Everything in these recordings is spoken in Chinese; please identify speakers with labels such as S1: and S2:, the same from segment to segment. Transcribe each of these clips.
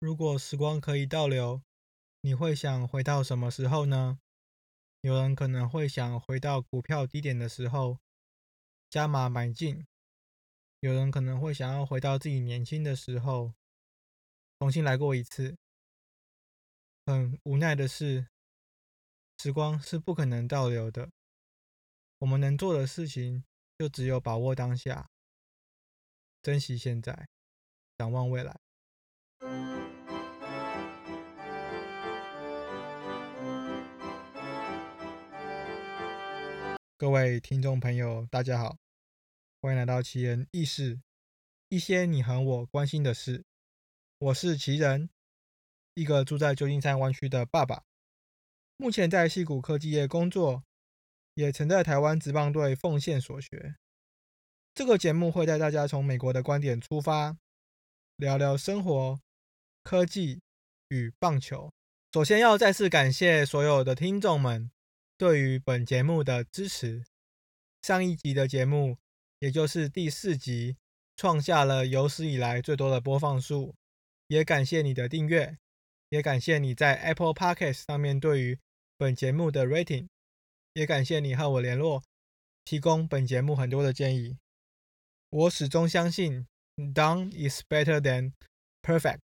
S1: 如果时光可以倒流，你会想回到什么时候呢？有人可能会想回到股票低点的时候，加码买进；有人可能会想要回到自己年轻的时候，重新来过一次。很无奈的是，时光是不可能倒流的。我们能做的事情，就只有把握当下，珍惜现在，展望未来。各位听众朋友，大家好，欢迎来到奇人异事，一些你和我关心的事。我是奇人，一个住在旧金山湾区的爸爸，目前在西谷科技业工作，也曾在台湾职棒队奉献所学。这个节目会带大家从美国的观点出发，聊聊生活、科技与棒球。首先要再次感谢所有的听众们。对于本节目的支持，上一集的节目，也就是第四集，创下了有史以来最多的播放数。也感谢你的订阅，也感谢你在 Apple Podcast 上面对于本节目的 rating，也感谢你和我联络，提供本节目很多的建议。我始终相信，done is better than perfect。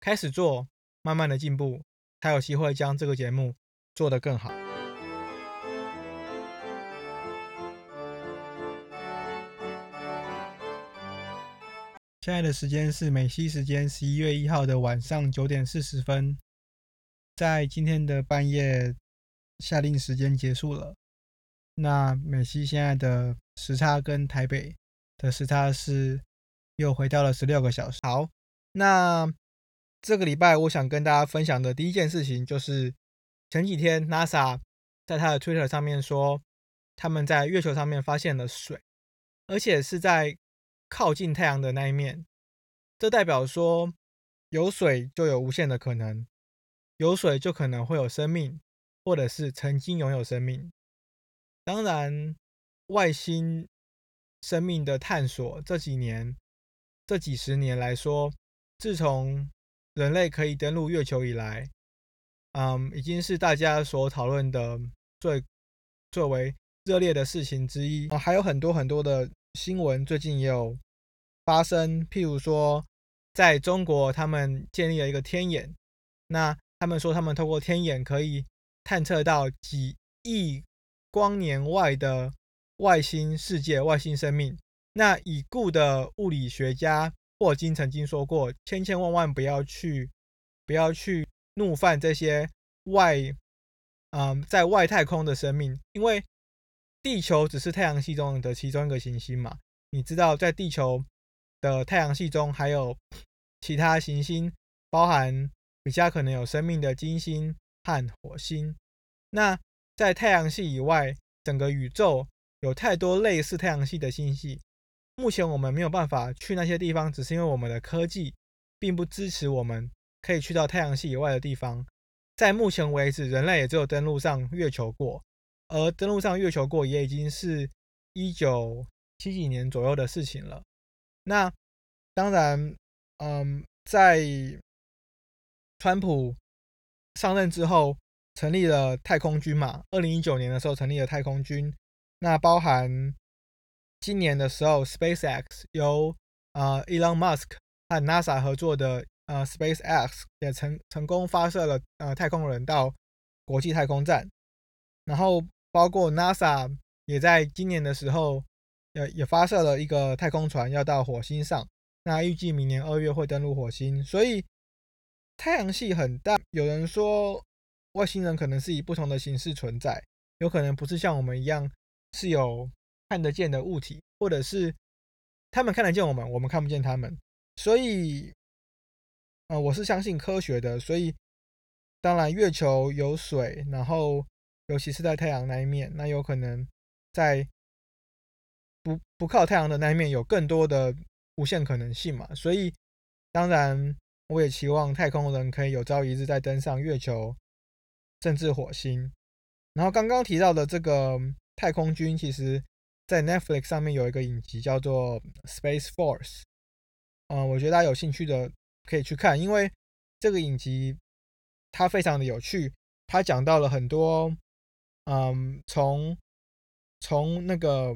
S1: 开始做，慢慢的进步，才有机会将这个节目做得更好。现在的时间是美西时间十一月一号的晚上九点四十分，在今天的半夜，下令时间结束了。那美西现在的时差跟台北的时差是又回到了十六个小时。好，那这个礼拜我想跟大家分享的第一件事情，就是前几天 NASA 在他的 Twitter 上面说，他们在月球上面发现了水，而且是在。靠近太阳的那一面，这代表说有水就有无限的可能，有水就可能会有生命，或者是曾经拥有生命。当然，外星生命的探索这几年、这几十年来说，自从人类可以登陆月球以来，嗯，已经是大家所讨论的最最为热烈的事情之一啊，还有很多很多的。新闻最近也有发生，譬如说，在中国，他们建立了一个天眼，那他们说他们透过天眼可以探测到几亿光年外的外星世界、外星生命。那已故的物理学家霍金曾经说过，千千万万不要去，不要去怒犯这些外，嗯，在外太空的生命，因为。地球只是太阳系中的其中一个行星嘛？你知道，在地球的太阳系中还有其他行星，包含比较可能有生命的金星和火星。那在太阳系以外，整个宇宙有太多类似太阳系的星系。目前我们没有办法去那些地方，只是因为我们的科技并不支持我们可以去到太阳系以外的地方。在目前为止，人类也只有登陆上月球过。而登陆上月球过也已经是一九七几年左右的事情了。那当然，嗯，在川普上任之后，成立了太空军嘛。二零一九年的时候成立了太空军。那包含今年的时候，SpaceX 由呃 Elon Musk 和 NASA 合作的呃 SpaceX 也成成功发射了呃太空人到国际太空站，然后。包括 NASA 也在今年的时候，也也发射了一个太空船要到火星上，那预计明年二月会登陆火星。所以太阳系很大，有人说外星人可能是以不同的形式存在，有可能不是像我们一样是有看得见的物体，或者是他们看得见我们，我们看不见他们。所以，呃，我是相信科学的，所以当然月球有水，然后。尤其是在太阳那一面，那有可能在不不靠太阳的那一面有更多的无限可能性嘛？所以，当然我也期望太空人可以有朝一日再登上月球，甚至火星。然后刚刚提到的这个太空军，其实在 Netflix 上面有一个影集叫做《Space Force》。嗯，我觉得大家有兴趣的可以去看，因为这个影集它非常的有趣，它讲到了很多，嗯，从从那个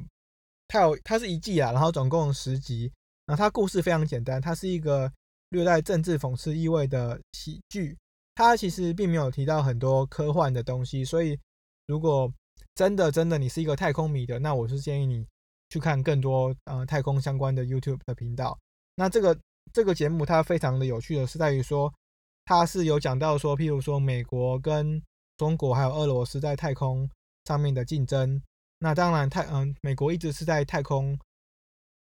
S1: 它有它是一季啊，然后总共十集，然后它故事非常简单，它是一个略带政治讽刺意味的喜剧，它其实并没有提到很多科幻的东西，所以如果真的真的你是一个太空迷的，那我是建议你去看更多呃太空相关的 YouTube 的频道。那这个这个节目它非常的有趣的是在于说，它是有讲到说，譬如说美国跟中国还有俄罗斯在太空上面的竞争。那当然太嗯，美国一直是在太空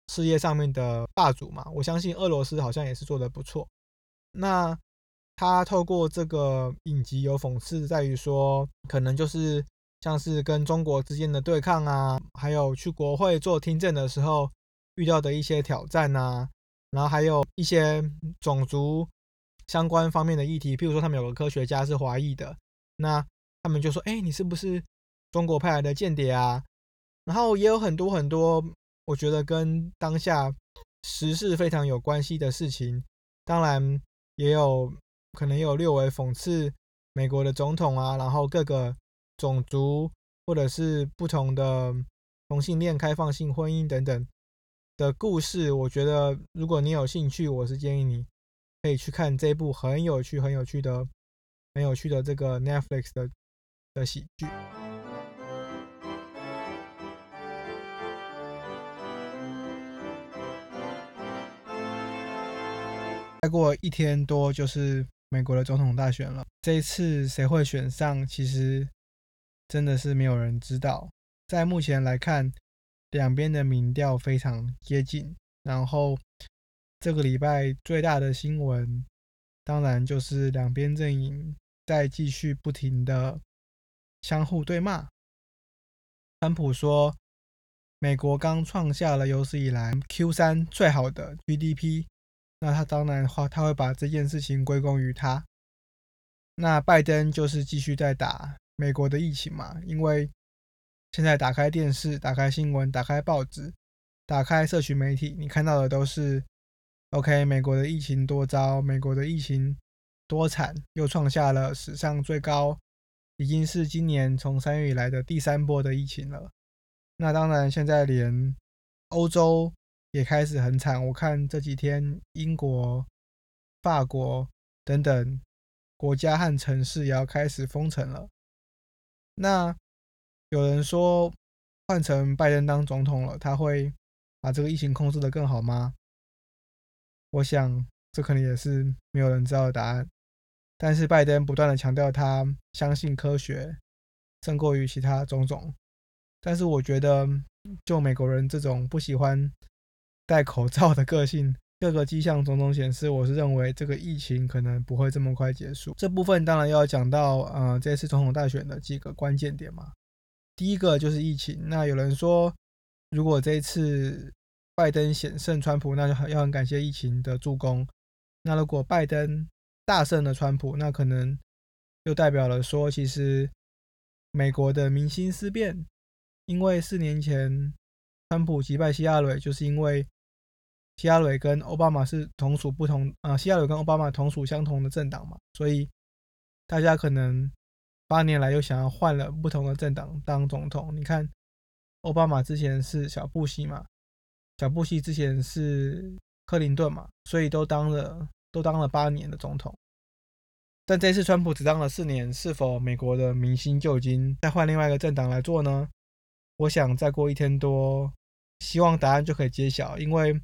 S1: 事业上面的霸主嘛。我相信俄罗斯好像也是做的不错。那他透过这个影集有讽刺在于说，可能就是像是跟中国之间的对抗啊，还有去国会做听证的时候遇到的一些挑战啊。然后还有一些种族相关方面的议题，譬如说他们有个科学家是华裔的，那他们就说：“哎，你是不是中国派来的间谍啊？”然后也有很多很多，我觉得跟当下时事非常有关系的事情。当然也有可能有略微讽刺美国的总统啊，然后各个种族或者是不同的同性恋、开放性婚姻等等。的故事，我觉得如果你有兴趣，我是建议你可以去看这部很有趣、很有趣的、很有趣的这个 Netflix 的的喜剧。再过一天多就是美国的总统大选了，这一次谁会选上，其实真的是没有人知道。在目前来看。两边的民调非常接近，然后这个礼拜最大的新闻，当然就是两边阵营在继续不停的相互对骂。川普说，美国刚创下了有史以来 Q 三最好的 GDP，那他当然的话他会把这件事情归功于他。那拜登就是继续在打美国的疫情嘛，因为。现在打开电视、打开新闻、打开报纸、打开社群媒体，你看到的都是 OK。美国的疫情多糟，美国的疫情多惨，又创下了史上最高，已经是今年从三月以来的第三波的疫情了。那当然，现在连欧洲也开始很惨。我看这几天英国、法国等等国家和城市也要开始封城了。那。有人说，换成拜登当总统了，他会把这个疫情控制的更好吗？我想这可能也是没有人知道的答案。但是拜登不断的强调他相信科学胜过于其他种种。但是我觉得，就美国人这种不喜欢戴口罩的个性，各个迹象种种显示，我是认为这个疫情可能不会这么快结束。这部分当然要讲到，呃，这次总统大选的几个关键点嘛。第一个就是疫情。那有人说，如果这一次拜登险胜川普，那就很要很感谢疫情的助攻。那如果拜登大胜了川普，那可能就代表了说，其实美国的民心思变。因为四年前川普击败希拉蕊，就是因为希拉蕊跟奥巴马是同属不同啊，希拉蕊跟奥巴马同属相同的政党嘛，所以大家可能。八年来又想要换了不同的政党当总统。你看，奥巴马之前是小布希嘛，小布希之前是克林顿嘛，所以都当了都当了八年的总统。但这次川普只当了四年，是否美国的民心就已经再换另外一个政党来做呢？我想再过一天多，希望答案就可以揭晓。因为，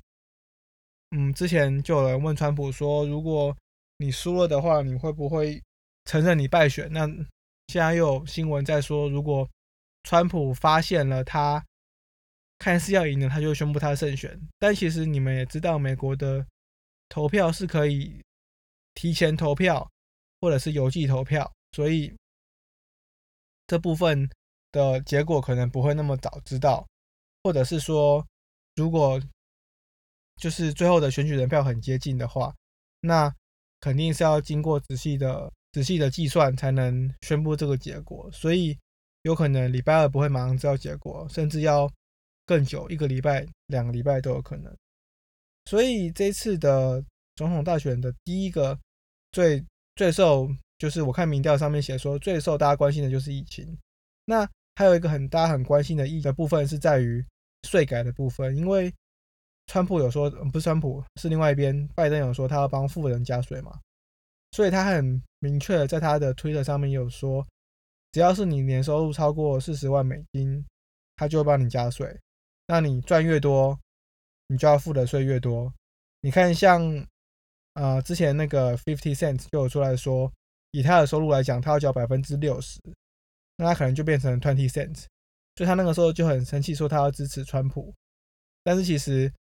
S1: 嗯，之前就有人问川普说，如果你输了的话，你会不会承认你败选？那现在又有新闻在说，如果川普发现了他看似要赢了，他就宣布他胜选。但其实你们也知道，美国的投票是可以提前投票或者是邮寄投票，所以这部分的结果可能不会那么早知道，或者是说，如果就是最后的选举人票很接近的话，那肯定是要经过仔细的。仔细的计算才能宣布这个结果，所以有可能礼拜二不会马上知道结果，甚至要更久，一个礼拜、两个礼拜都有可能。所以这次的总统大选的第一个最最受，就是我看民调上面写说最受大家关心的就是疫情。那还有一个很大家很关心的疫的部分是在于税改的部分，因为川普有说，不是川普，是另外一边拜登有说他要帮富人加税嘛，所以他很明确的在他的推特上面有说，只要是你年收入超过四十万美金，他就会帮你加税。那你赚越多，你就要付的税越多。你看像呃之前那个 Fifty Cent 就有出来说，以他的收入来讲，他要交百分之六十。那他可能就变成 twenty Cent，所以他那个时候就很生气，说他要支持川普。但是其实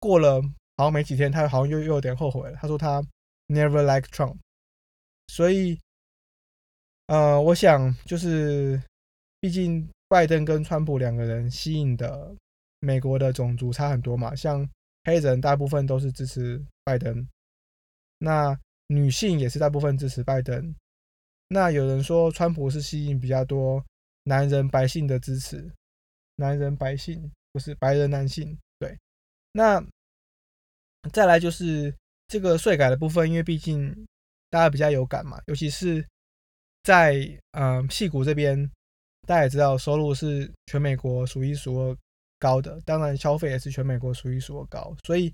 S1: 过了好像没几天，他好像又又有点后悔了。他说他 never like Trump。所以，呃，我想就是，毕竟拜登跟川普两个人吸引的美国的种族差很多嘛，像黑人大部分都是支持拜登，那女性也是大部分支持拜登。那有人说，川普是吸引比较多男人白姓的支持，男人白姓不是白人男性，对。那再来就是这个税改的部分，因为毕竟大家比较有感嘛，尤其是在呃戏谷这边，大家也知道收入是全美国数一数二高的，当然消费也是全美国数一数二高，所以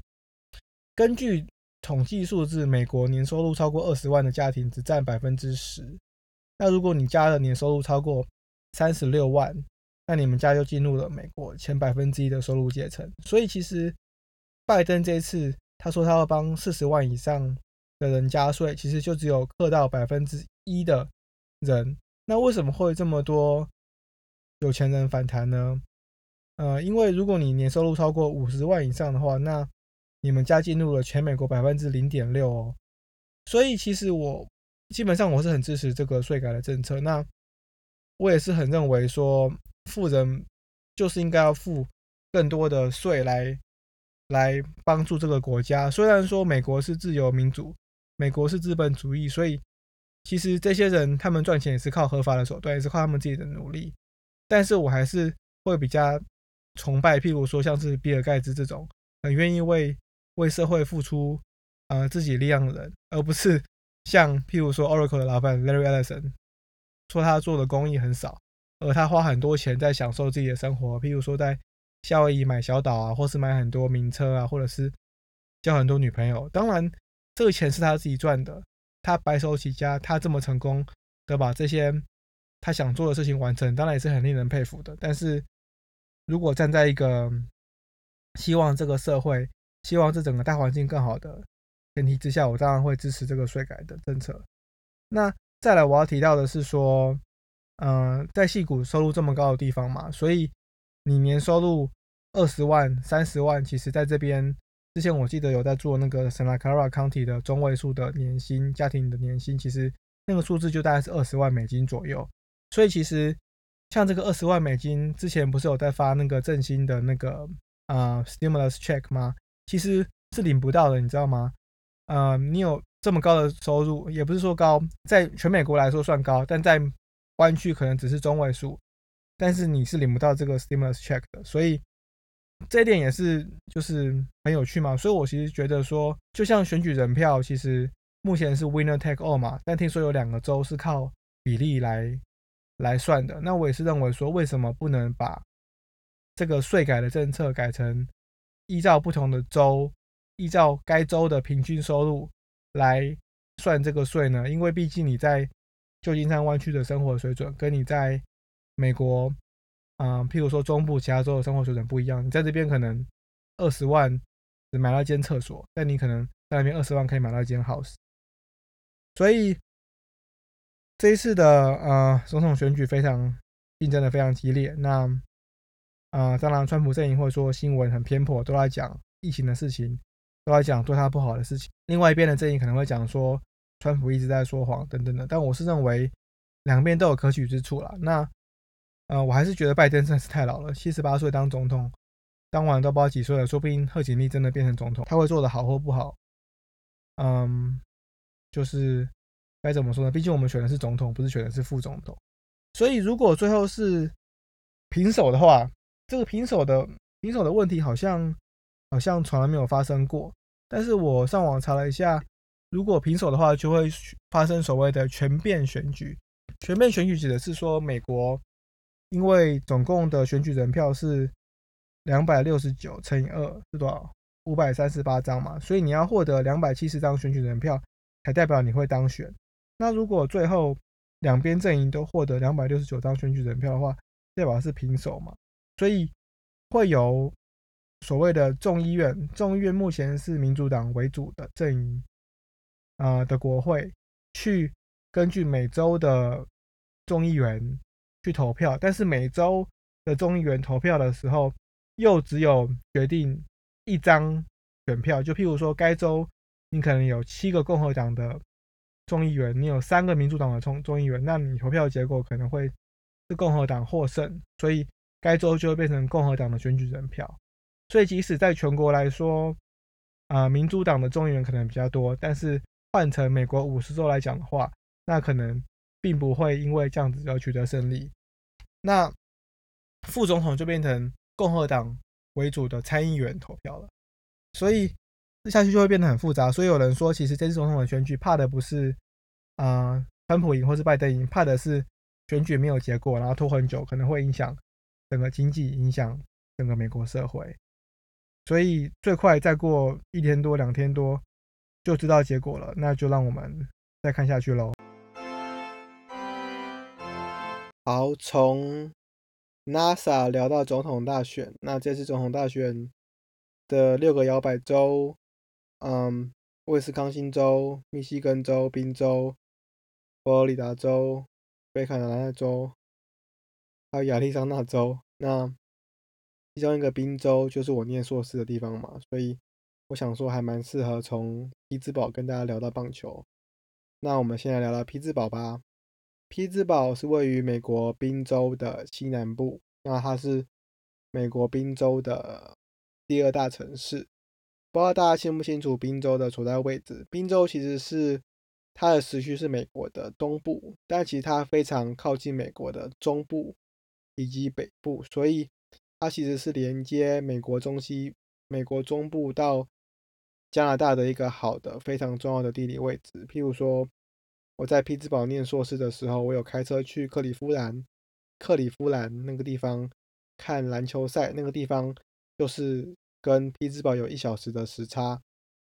S1: 根据。统计数字，美国年收入超过二十万的家庭只占百分之十。那如果你家的年收入超过三十六万，那你们家就进入了美国前百分之一的收入阶层。所以其实拜登这一次他说他要帮四十万以上的人加税，其实就只有克到百分之一的人。那为什么会这么多有钱人反弹呢？呃，因为如果你年收入超过五十万以上的话，那你们家进入了全美国百分之零点六哦，所以其实我基本上我是很支持这个税改的政策。那我也是很认为说，富人就是应该要付更多的税来来帮助这个国家。虽然说美国是自由民主，美国是资本主义，所以其实这些人他们赚钱也是靠合法的手段，也是靠他们自己的努力。但是我还是会比较崇拜，譬如说像是比尔盖茨这种很愿意为为社会付出，呃，自己力量的人，而不是 像譬如说 Oracle 的老板 Larry Ellison 说他做的公益很少，而他花很多钱在享受自己的生活，譬如说在夏威夷买小岛啊，或是买很多名车啊，或者是交很多女朋友。当然，这个钱是他自己赚的，他白手起家，他这么成功的把这些他想做的事情完成，当然也是很令人佩服的。但是如果站在一个希望这个社会，希望这整个大环境更好的前提之下，我当然会支持这个税改的政策。那再来我要提到的是说，嗯，在戏股收入这么高的地方嘛，所以你年收入二十万、三十万，其实在这边之前我记得有在做那个 Santa Clara County 的中位数的年薪，家庭的年薪其实那个数字就大概是二十万美金左右。所以其实像这个二十万美金，之前不是有在发那个振兴的那个啊 stimulus check 吗？其实是领不到的，你知道吗？呃，你有这么高的收入，也不是说高，在全美国来说算高，但在湾区可能只是中位数，但是你是领不到这个 stimulus check 的，所以这一点也是就是很有趣嘛。所以我其实觉得说，就像选举人票，其实目前是 winner take all 嘛，但听说有两个州是靠比例来来算的，那我也是认为说，为什么不能把这个税改的政策改成？依照不同的州，依照该州的平均收入来算这个税呢？因为毕竟你在旧金山湾区的生活水准，跟你在美国，嗯，譬如说中部其他州的生活水准不一样。你在这边可能二十万只买到一间厕所，但你可能在那边二十万可以买到一间 house。所以这一次的呃总统选举非常竞争的非常激烈。那啊，当然，川普阵营会说新闻很偏颇，都在讲疫情的事情，都在讲对他不好的事情。另外一边的阵营可能会讲说川普一直在说谎等等的。但我是认为两边都有可取之处啦。那呃，我还是觉得拜登真的是太老了，七十八岁当总统，当晚都不知道几岁了，说不定贺锦丽真的变成总统，他会做的好或不好，嗯，就是该怎么说呢？毕竟我们选的是总统，不是选的是副总统。所以如果最后是平手的话，这个平手的平手的问题好像好像从来没有发生过。但是我上网查了一下，如果平手的话，就会发生所谓的全变选举。全面选举指的是说，美国因为总共的选举人票是两百六十九乘以二是多少？五百三十八张嘛，所以你要获得两百七十张选举人票，才代表你会当选。那如果最后两边阵营都获得两百六十九张选举人票的话，代表是平手嘛？所以会有所谓的众议院，众议院目前是民主党为主的阵营啊的国会，去根据每周的众议员去投票，但是每周的众议员投票的时候，又只有决定一张选票。就譬如说，该州你可能有七个共和党的。众议员，你有三个民主党的众众议员，那你投票结果可能会是共和党获胜，所以该州就会变成共和党的选举人票。所以即使在全国来说，啊，民主党的众议员可能比较多，但是换成美国五十州来讲的话，那可能并不会因为这样子而取得胜利。那副总统就变成共和党为主的参议员投票了，所以。这下去就会变得很复杂，所以有人说，其实这次总统的选举怕的不是啊，川普赢或是拜登赢，怕的是选举没有结果，然后拖很久，可能会影响整个经济，影响整个美国社会。所以最快再过一天多、两天多就知道结果了，那就让我们再看下去喽。好，从 NASA 聊到总统大选，那这次总统大选的六个摇摆州。嗯，威斯康星州、密西根州、宾州、佛罗里达州、北卡罗来纳州，还有亚利桑那州。那其中一个宾州就是我念硕士的地方嘛，所以我想说还蛮适合从匹兹堡跟大家聊到棒球。那我们先来聊聊匹兹堡吧。匹兹堡是位于美国宾州的西南部，那它是美国宾州的第二大城市。不知道大家清不清楚宾州的所在位置？宾州其实是它的时区是美国的东部，但其实它非常靠近美国的中部以及北部，所以它其实是连接美国中西、美国中部到加拿大的一个好的、非常重要的地理位置。譬如说，我在匹兹堡念硕士的时候，我有开车去克里夫兰，克里夫兰那个地方看篮球赛，那个地方就是。跟匹兹堡有一小时的时差，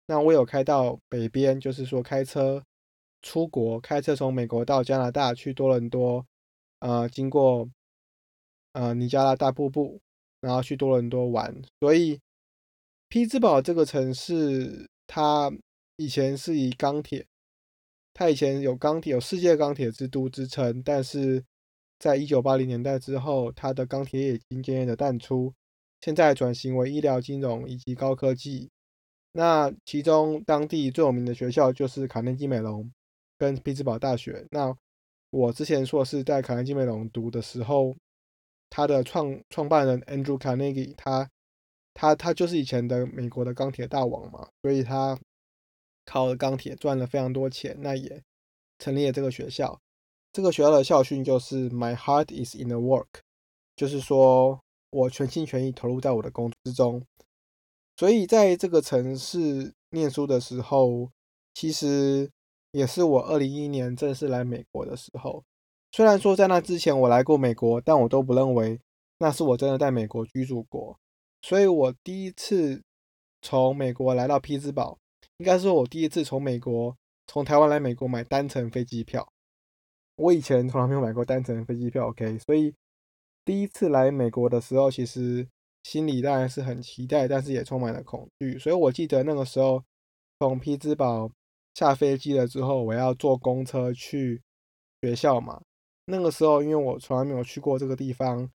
S1: 那我有开到北边，就是说开车出国，开车从美国到加拿大去多伦多，呃，经过呃尼加拉大瀑布，然后去多伦多玩。所以匹兹堡这个城市，它以前是以钢铁，它以前有钢铁，有世界钢铁之都之称，但是在一九八零年代之后，它的钢铁业渐渐的淡出。现在转型为医疗、金融以及高科技。那其中当地最有名的学校就是卡内基美隆跟匹兹堡大学。那我之前硕士在卡内基美隆读的时候，他的创创办人 Andrew Carnegie，他他他就是以前的美国的钢铁大王嘛，所以他靠了钢铁赚了非常多钱，那也成立了这个学校。这个学校的校训就是 “My heart is in the work”，就是说。我全心全意投入在我的工作之中，所以在这个城市念书的时候，其实也是我二零一一年正式来美国的时候。虽然说在那之前我来过美国，但我都不认为那是我真的在美国居住过。所以我第一次从美国来到匹兹堡，应该说我第一次从美国从台湾来美国买单程飞机票。我以前从来没有买过单程飞机票，OK，所以。第一次来美国的时候，其实心里当然是很期待，但是也充满了恐惧。所以我记得那个时候从匹兹堡下飞机了之后，我要坐公车去学校嘛。那个时候因为我从来没有去过这个地方，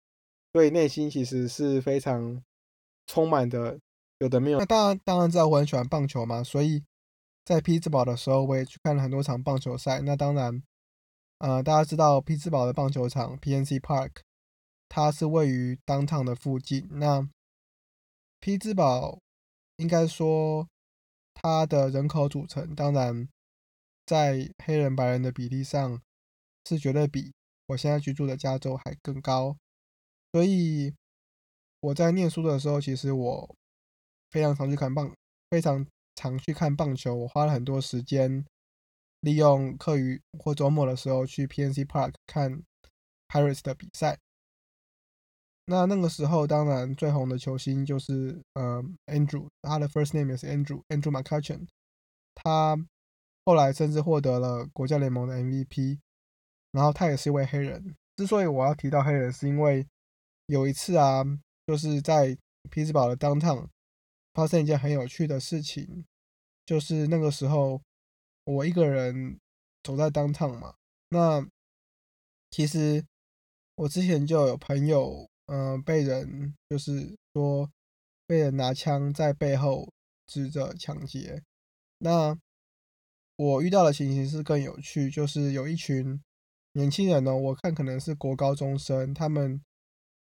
S1: 所以内心其实是非常充满的有的没有。那当然当然知道我很喜欢棒球嘛，所以在匹兹堡的时候，我也去看了很多场棒球赛。那当然，呃，大家知道匹兹堡的棒球场 PNC Park。它是位于当趟的附近。那匹兹堡应该说它的人口组成，当然在黑人白人的比例上是绝对比我现在居住的加州还更高。所以我在念书的时候，其实我非常常去看棒，非常常去看棒球，我花了很多时间，利用课余或周末的时候去 PNC Park 看 Pirates 的比赛。那那个时候，当然最红的球星就是呃 Andrew，他的 first name 也是 Andrew，Andrew McCutchen。他后来甚至获得了国家联盟的 MVP。然后他也是一位黑人。之所以我要提到黑人，是因为有一次啊，就是在匹兹堡的 downtown 发生一件很有趣的事情，就是那个时候我一个人走在 downtown 嘛。那其实我之前就有朋友。嗯，被人就是说被人拿枪在背后指着抢劫。那我遇到的情形是更有趣，就是有一群年轻人呢，我看可能是国高中生，他们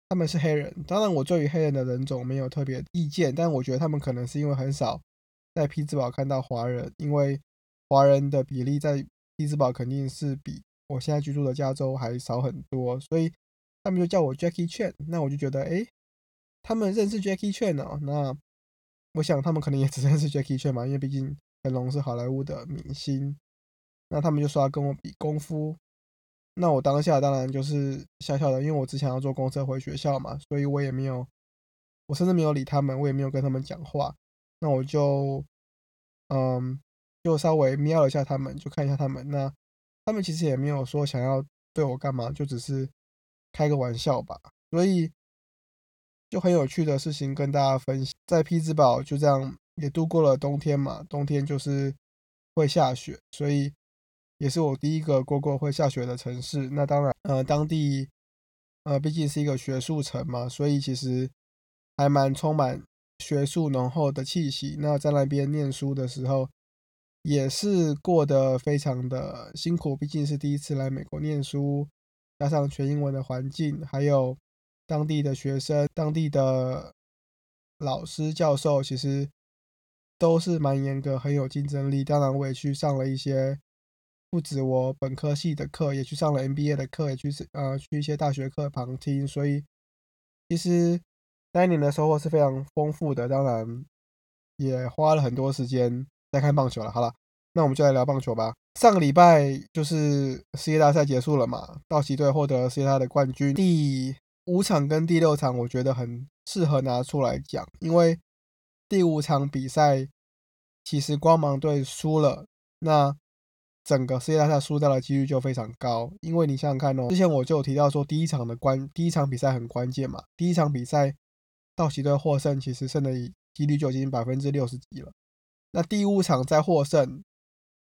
S1: 他们是黑人。当然，我对于黑人的人种没有特别意见，但我觉得他们可能是因为很少在匹兹堡看到华人，因为华人的比例在匹兹堡肯定是比我现在居住的加州还少很多，所以。他们就叫我 Jackie Chan，那我就觉得，哎，他们认识 Jackie Chan 哦，那我想他们可能也只认识 Jackie Chan 嘛，因为毕竟成龙是好莱坞的明星。那他们就说要跟我比功夫，那我当下当然就是笑笑的，因为我之前要坐公车回学校嘛，所以我也没有，我甚至没有理他们，我也没有跟他们讲话。那我就，嗯，就稍微瞄了一下他们，就看一下他们。那他们其实也没有说想要对我干嘛，就只是。开个玩笑吧，所以就很有趣的事情跟大家分享。在匹兹堡就这样也度过了冬天嘛，冬天就是会下雪，所以也是我第一个过过会下雪的城市。那当然，呃，当地呃毕竟是一个学术城嘛，所以其实还蛮充满学术浓厚的气息。那在那边念书的时候，也是过得非常的辛苦，毕竟是第一次来美国念书。加上全英文的环境，还有当地的学生、当地的老师、教授，其实都是蛮严格、很有竞争力。当然，我也去上了一些不止我本科系的课，也去上了 MBA 的课，也去呃去一些大学课旁听。所以，其实那一年的收获是非常丰富的。当然，也花了很多时间在看棒球了。好了。那我们就来聊棒球吧。上个礼拜就是世界大赛结束了嘛，道奇队获得了世界大赛的冠军。第五场跟第六场，我觉得很适合拿出来讲，因为第五场比赛其实光芒队输了，那整个世界大赛输掉的几率就非常高。因为你想想看哦，之前我就有提到说，第一场的关第一场比赛很关键嘛，第一场比赛道奇队获胜，其实胜的几率就已经百分之六十几了。那第五场再获胜。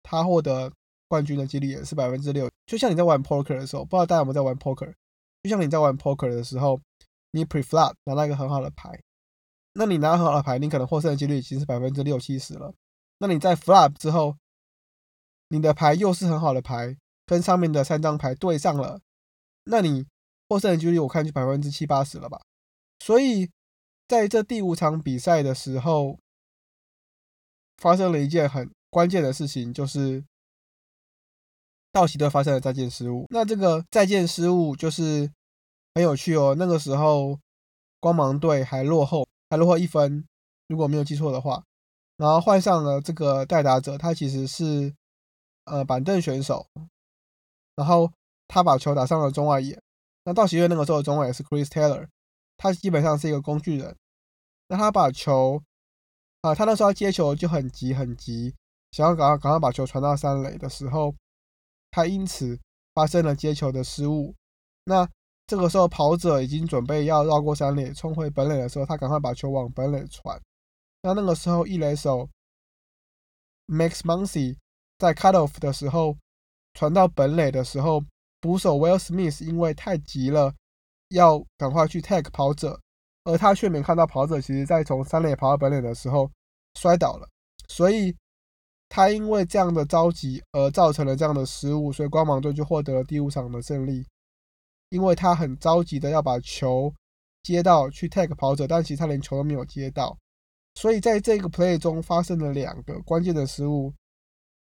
S1: 他获得冠军的几率也是百分之六，就像你在玩 poker 的时候，不知道大家有没有在玩 poker？就像你在玩 poker 的时候，你 preflop 拿到一个很好的牌，那你拿到很好的牌，你可能获胜的几率已经是百分之六七十了。那你在 flop 之后，你的牌又是很好的牌，跟上面的三张牌对上了，那你获胜的几率我看就百分之七八十了吧。所以在这第五场比赛的时候，发生了一件很。关键的事情就是道奇队发生了再见失误。那这个再见失误就是很有趣哦。那个时候光芒队还落后，还落后一分，如果没有记错的话。然后换上了这个代打者，他其实是呃板凳选手。然后他把球打上了中外野。那道奇队那个时候的中外野是 Chris Taylor，他基本上是一个工具人。那他把球啊，他那时候接球就很急很急。想要赶快赶快把球传到三垒的时候，他因此发生了接球的失误。那这个时候跑者已经准备要绕过三垒冲回本垒的时候，他赶快把球往本垒传。那那个时候一垒手 Max Muncy 在 cut off 的时候传到本垒的时候，捕手 Will Smith 因为太急了，要赶快去 tag 跑者，而他却没看到跑者其实在从三垒跑到本垒的时候摔倒了，所以。他因为这样的着急而造成了这样的失误，所以光芒队就获得了第五场的胜利。因为他很着急的要把球接到去 tag 跑者，但其实他连球都没有接到，所以在这个 play 中发生了两个关键的失误。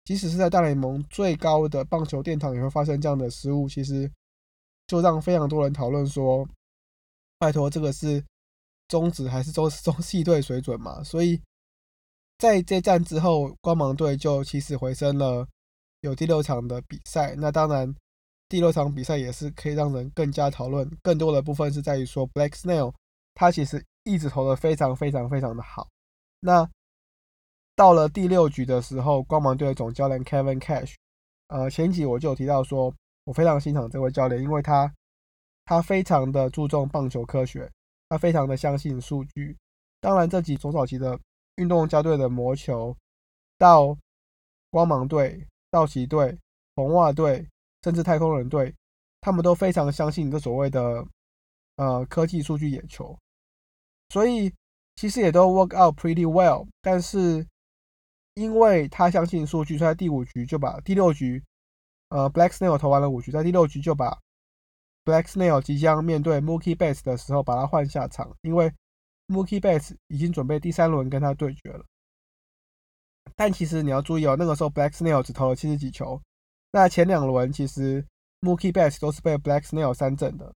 S1: 即使是在大联盟最高的棒球殿堂也会发生这样的失误，其实就让非常多人讨论说：拜托，这个是中职还是中中系队水准嘛？所以。在这战之后，光芒队就起死回生了，有第六场的比赛。那当然，第六场比赛也是可以让人更加讨论。更多的部分是在于说，Black Snail 他其实一直投的非常非常非常的好。那到了第六局的时候，光芒队的总教练 Kevin Cash，呃，前几我就有提到说，我非常欣赏这位教练，因为他他非常的注重棒球科学，他非常的相信数据。当然，这几中早期的运动家队的魔球，到光芒队、道奇队、红袜队，甚至太空人队，他们都非常相信这所谓的呃科技数据野球，所以其实也都 work out pretty well。但是因为他相信数据，所以在第五局就把第六局，呃，Black Snail 投完了五局，在第六局就把 Black Snail 即将面对 Mookie Betts 的时候把他换下场，因为 Mookie Betts 已经准备第三轮跟他对决了。但其实你要注意哦，那个时候 Black Snail 只投了七十几球，那前两轮其实 Mookie Betts 都是被 Black Snail 三振的。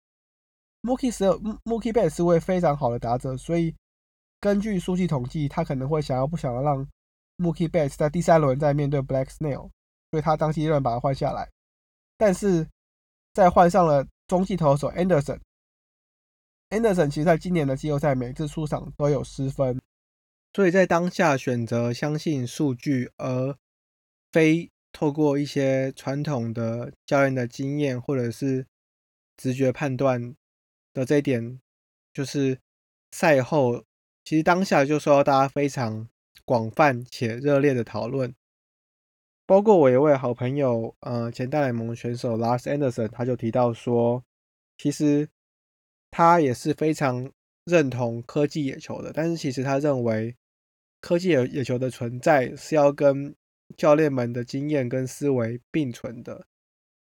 S1: Mookie 是 Mookie Betts 是位非常好的打者，所以根据数据统计，他可能会想要不想要让 Mookie Betts 在第三轮再面对 Black Snail，所以他当机立断把他换下来。但是在换上了中继投手 Anderson Anderson 其实在今年的季后赛每次出场都有失分，所以在当下选择相信数据，而非透过一些传统的教练的经验或者是直觉判断的这一点，就是赛后其实当下就受到大家非常。广泛且热烈的讨论，包括我一位好朋友，呃，前大联盟选手 Lars Anderson，他就提到说，其实他也是非常认同科技野球的，但是其实他认为科技野野球的存在是要跟教练们的经验跟思维并存的。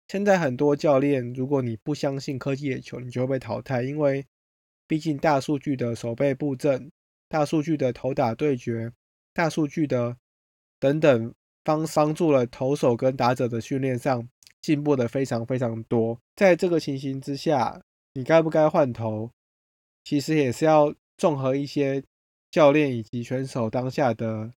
S1: 现在很多教练，如果你不相信科技野球，你就会被淘汰，因为毕竟大数据的守备布阵、大数据的投打对决。大数据的等等帮帮助了投手跟打者的训练上进步的非常非常多。在这个情形之下，你该不该换头，其实也是要综合一些教练以及选手当下的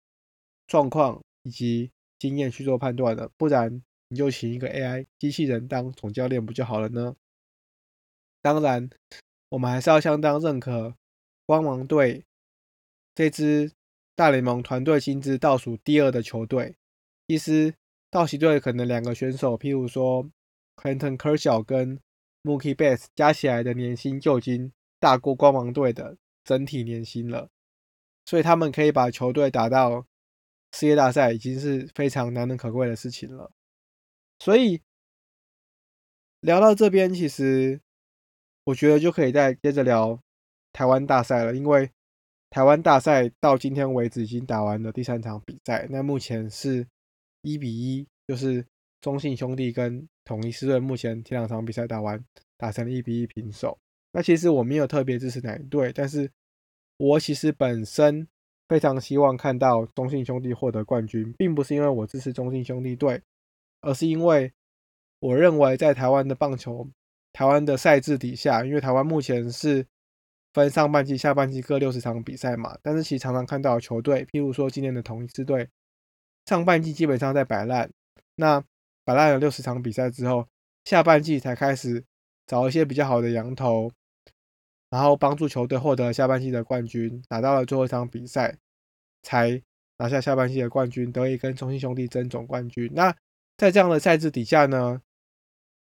S1: 状况以及经验去做判断的。不然你就请一个 AI 机器人当总教练不就好了呢？当然，我们还是要相当认可光芒队这支。大联盟团队薪资倒数第二的球队，其实道奇队可能两个选手，譬如说 Clinton Kershaw 跟 Mookie Betts 加起来的年薪就已经大过光芒队的整体年薪了，所以他们可以把球队打到世界大赛，已经是非常难能可贵的事情了。所以聊到这边，其实我觉得就可以再接着聊台湾大赛了，因为。台湾大赛到今天为止已经打完了第三场比赛，那目前是一比一，就是中信兄弟跟统一狮队目前前两场比赛打完，打成了一比一平手。那其实我没有特别支持哪一队，但是我其实本身非常希望看到中信兄弟获得冠军，并不是因为我支持中信兄弟队，而是因为我认为在台湾的棒球、台湾的赛制底下，因为台湾目前是。分上半季、下半季各六十场比赛嘛，但是其实常常看到球队，譬如说今年的同一支队，上半季基本上在摆烂，那摆烂了六十场比赛之后，下半季才开始找一些比较好的羊头，然后帮助球队获得下半季的冠军，打到了最后一场比赛才拿下下半季的冠军，得以跟中信兄弟争总冠军。那在这样的赛制底下呢？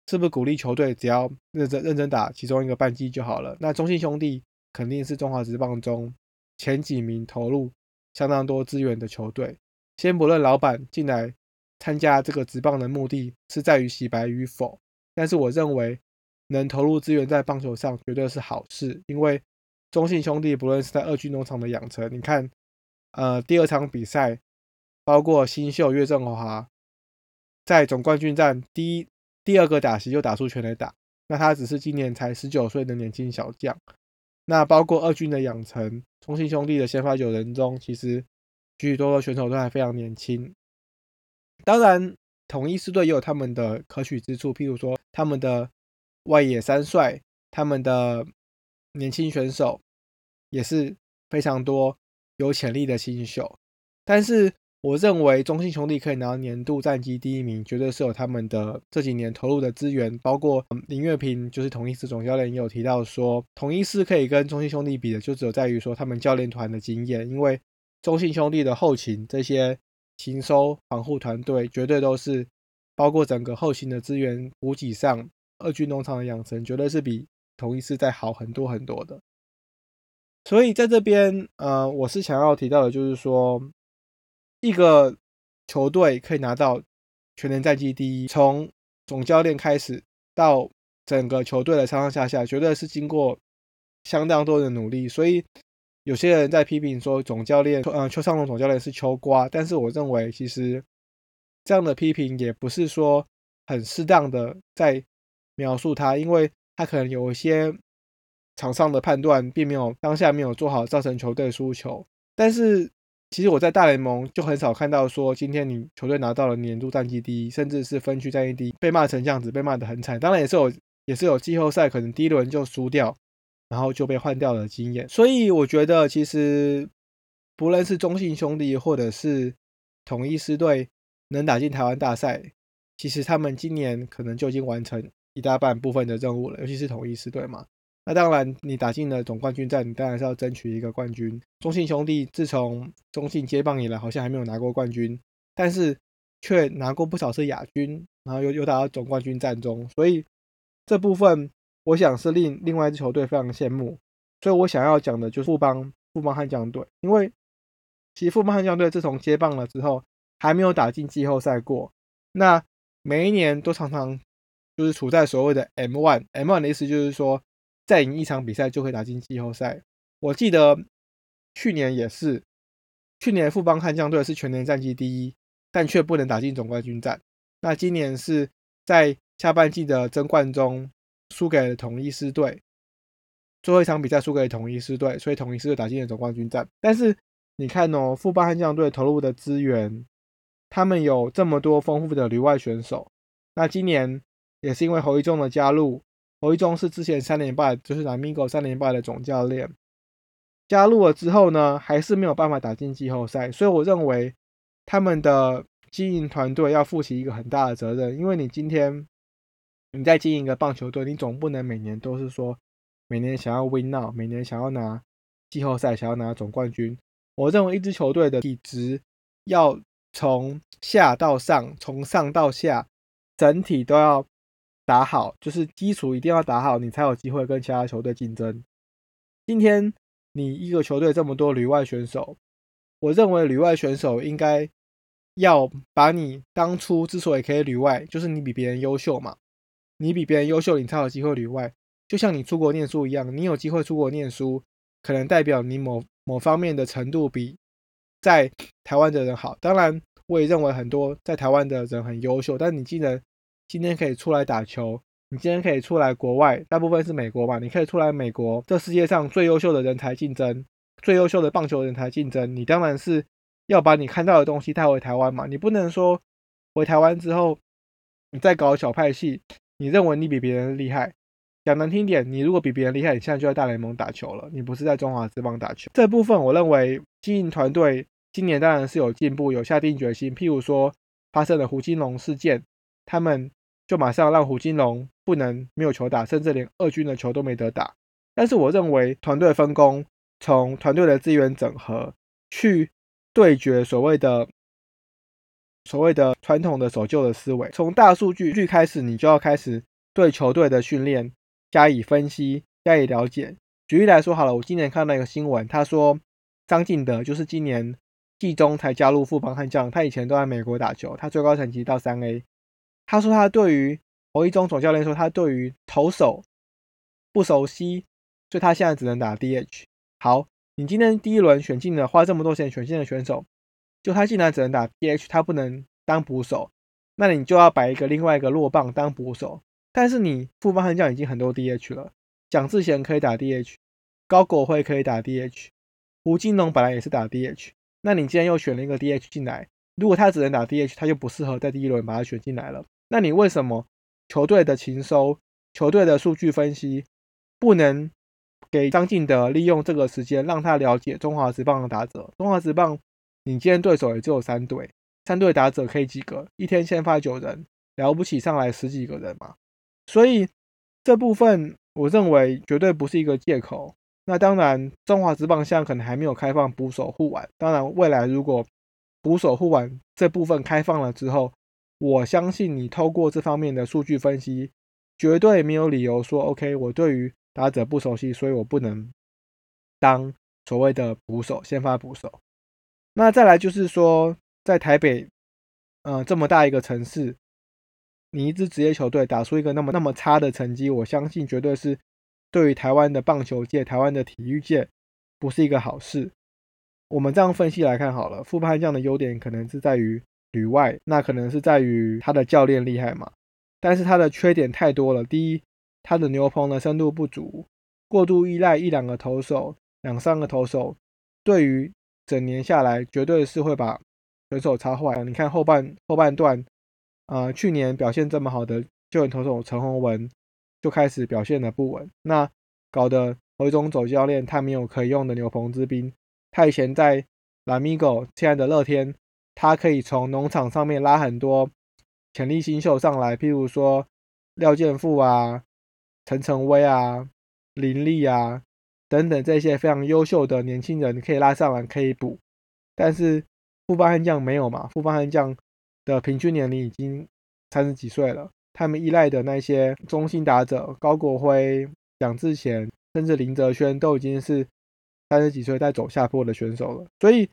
S1: 是不是鼓励球队只要认真认真打其中一个半季就好了？那中信兄弟肯定是中华职棒中前几名投入相当多资源的球队。先不论老板进来参加这个职棒的目的是在于洗白与否，但是我认为能投入资源在棒球上绝对是好事。因为中信兄弟不论是在二军农场的养成，你看，呃，第二场比赛包括新秀岳振华在总冠军战第一。第二个打席就打出全垒打，那他只是今年才十九岁的年轻小将。那包括二军的养成，中信兄弟的先发九人中，其实许许多多选手都还非常年轻。当然，统一狮队也有他们的可取之处，譬如说他们的外野三帅，他们的年轻选手也是非常多有潜力的新秀。但是我认为中信兄弟可以拿到年度战绩第一名，绝对是有他们的这几年投入的资源，包括林月平就是统一狮总教练也有提到说，统一狮可以跟中信兄弟比的，就只有在于说他们教练团的经验，因为中信兄弟的后勤这些勤收防护团队绝对都是。包括整个后勤的资源补给上，二军农场的养成绝对是比同一师在好很多很多的。所以在这边，呃，我是想要提到的，就是说，一个球队可以拿到全年战绩第一，从总教练开始到整个球队的上上下下，绝对是经过相当多的努力。所以有些人在批评说，总教练，呃，邱尚龙总教练是秋瓜，但是我认为其实。这样的批评也不是说很适当的在描述他，因为他可能有一些场上的判断并没有当下没有做好，造成球队输球。但是其实我在大联盟就很少看到说今天你球队拿到了年度战绩第一，甚至是分区战绩第一，被骂成这样子，被骂的很惨。当然也是有也是有季后赛可能第一轮就输掉，然后就被换掉了经验。所以我觉得其实不论是中信兄弟或者是统一狮队。能打进台湾大赛，其实他们今年可能就已经完成一大半部分的任务了，尤其是统一狮队嘛。那当然，你打进了总冠军战，你当然是要争取一个冠军。中信兄弟自从中信接棒以来，好像还没有拿过冠军，但是却拿过不少次亚军，然后又又打到总冠军战中，所以这部分我想是令另外一支球队非常羡慕。所以我想要讲的就是富邦富邦悍将队，因为其实富邦悍将队自从接棒了之后。还没有打进季后赛过，那每一年都常常就是处在所谓的 M one，M one 的意思就是说再赢一场比赛就可以打进季后赛。我记得去年也是，去年富邦悍将队是全年战绩第一，但却不能打进总冠军战。那今年是在下半季的争冠中输给了统一狮队，最后一场比赛输给了统一狮队，所以统一狮队打进了总冠军战。但是你看哦，富邦悍将队投入的资源。他们有这么多丰富的旅外选手，那今年也是因为侯一中的加入，侯一中是之前三连败，就是拿 MIGO 三连败的总教练，加入了之后呢，还是没有办法打进季后赛，所以我认为他们的经营团队要负起一个很大的责任，因为你今天你在经营一个棒球队，你总不能每年都是说每年想要 win now，每年想要拿季后赛，想要拿总冠军。我认为一支球队的体质要。从下到上，从上到下，整体都要打好，就是基础一定要打好，你才有机会跟其他球队竞争。今天你一个球队这么多旅外选手，我认为旅外选手应该要把你当初之所以可以旅外，就是你比别人优秀嘛，你比别人优秀，你才有机会旅外。就像你出国念书一样，你有机会出国念书，可能代表你某某方面的程度比。在台湾的人好，当然我也认为很多在台湾的人很优秀。但你既然今天可以出来打球，你今天可以出来国外，大部分是美国嘛？你可以出来美国，这世界上最优秀的人才竞争，最优秀的棒球人才竞争，你当然是要把你看到的东西带回台湾嘛？你不能说回台湾之后，你再搞小派系，你认为你比别人厉害？讲难听点，你如果比别人厉害，你现在就在大联盟打球了，你不是在中华职棒打球。这部分我认为经营团队今年当然是有进步，有下定决心。譬如说发生了胡金龙事件，他们就马上让胡金龙不能没有球打，甚至连二军的球都没得打。但是我认为团队分工，从团队的资源整合去对决所谓的所谓的传统的守旧的思维，从大数据开始，你就要开始对球队的训练。加以分析，加以了解。举例来说，好了，我今年看到一个新闻，他说张进德就是今年季中才加入富邦悍将，他以前都在美国打球，他最高成绩到三 A。他说他对于侯一中总教练说，他对于投手不熟悉，所以他现在只能打 DH。好，你今天第一轮选进了，花这么多钱选进的选手，就他竟然只能打 DH，他不能当捕手，那你就要摆一个另外一个落棒当捕手。但是你副帮悍将已经很多 DH 了，蒋志贤可以打 DH，高国辉可以打 DH，胡金龙本来也是打 DH，那你既然又选了一个 DH 进来，如果他只能打 DH，他就不适合在第一轮把他选进来了。那你为什么球队的勤收、球队的数据分析不能给张进德利用这个时间让他了解中华职棒的打者？中华职棒你今天对手也只有三队，三队打者可以几个？一天先发九人，了不起上来十几个人嘛。所以这部分我认为绝对不是一个借口。那当然，中华职棒现在可能还没有开放捕手护腕。当然，未来如果捕手护腕这部分开放了之后，我相信你透过这方面的数据分析，绝对没有理由说 OK，我对于打者不熟悉，所以我不能当所谓的捕手，先发捕手。那再来就是说，在台北，嗯，这么大一个城市，你一支职业球队打出一个那么那么差的成绩，我相信绝对是。对于台湾的棒球界、台湾的体育界，不是一个好事。我们这样分析来看好了，富邦悍将的优点可能是在于旅外，那可能是在于他的教练厉害嘛。但是他的缺点太多了。第一，他的牛棚的深度不足，过度依赖一两个投手、两三个投手，对于整年下来，绝对是会把选手插坏。你看后半后半段，啊，去年表现这么好的救援投手陈宏文。就开始表现的不稳，那搞得何中走教练他没有可以用的牛棚之兵。他以前在拉米狗，现在的乐天，他可以从农场上面拉很多潜力新秀上来，譬如说廖建富啊、陈晨威啊、林立啊等等这些非常优秀的年轻人可以拉上来可以补。但是富邦悍将没有嘛？富邦悍将的平均年龄已经三十几岁了。他们依赖的那些中心打者高国辉、蒋志贤，甚至林哲轩，都已经是三十几岁在走下坡的选手了。所以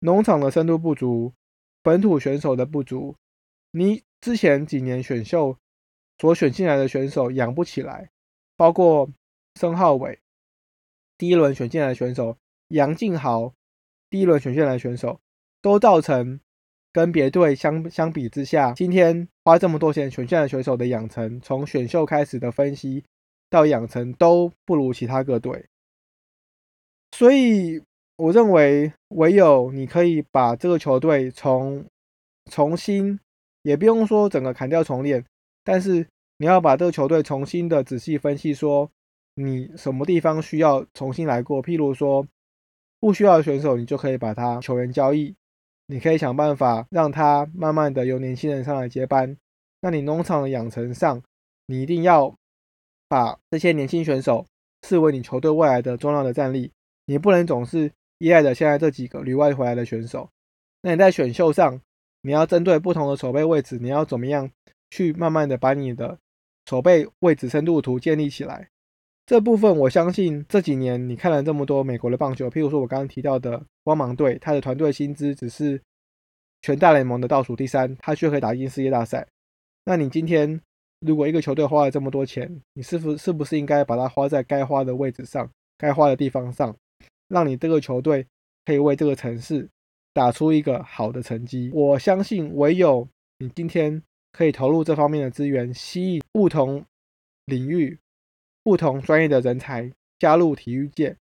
S1: 农场的深度不足，本土选手的不足，你之前几年选秀所选进来的选手养不起来，包括申浩伟第一轮选进来的选手，杨敬豪第一轮选进来的选手，都造成。跟别队相相比之下，今天花这么多钱选下的选手的养成，从选秀开始的分析到养成都不如其他各队，所以我认为唯有你可以把这个球队从重新，也不用说整个砍掉重练，但是你要把这个球队重新的仔细分析，说你什么地方需要重新来过，譬如说不需要的选手，你就可以把他球员交易。你可以想办法让他慢慢的由年轻人上来接班。那你农场的养成上，你一定要把这些年轻选手视为你球队未来的重要的战力。你不能总是依赖着现在这几个旅外回来的选手。那你在选秀上，你要针对不同的守备位置，你要怎么样去慢慢的把你的守备位置深度图建立起来？这部分我相信这几年你看了这么多美国的棒球，譬如说我刚刚提到的光芒队，他的团队薪资只是全大联盟的倒数第三，他却可以打进世界大赛。那你今天如果一个球队花了这么多钱，你是不是不是应该把它花在该花的位置上、该花的地方上，让你这个球队可以为这个城市打出一个好的成绩？我相信唯有你今天可以投入这方面的资源，吸引不同领域。不同专业的人才加入体育界，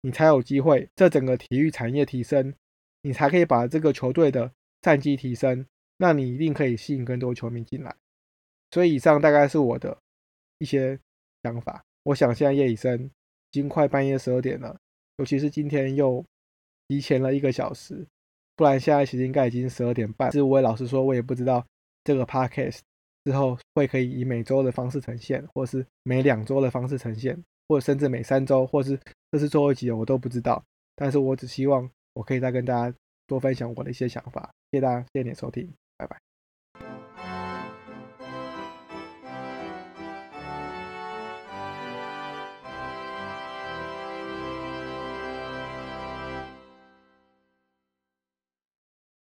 S1: 你才有机会，这整个体育产业提升，你才可以把这个球队的战绩提升，那你一定可以吸引更多球迷进来。所以以上大概是我的一些想法。我想现在夜已深，已经快半夜十二点了，尤其是今天又提前了一个小时，不然现在其实应该已经十二点半。其实我也老实说，我也不知道这个 podcast。之后会可以以每周的方式呈现，或是每两周的方式呈现，或者甚至每三周，或是这是最后一集，我都不知道。但是我只希望我可以再跟大家多分享我的一些想法。谢谢大家，谢谢你的收听，拜拜。